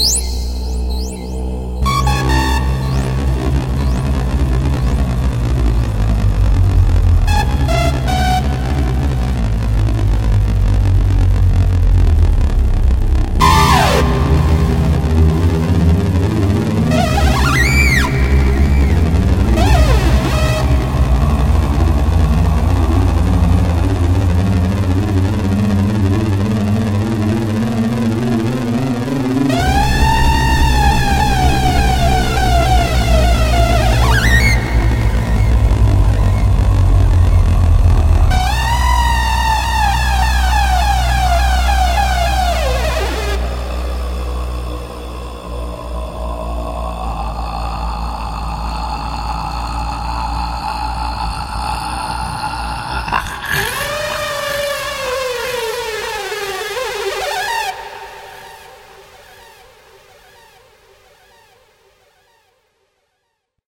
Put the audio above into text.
Bye.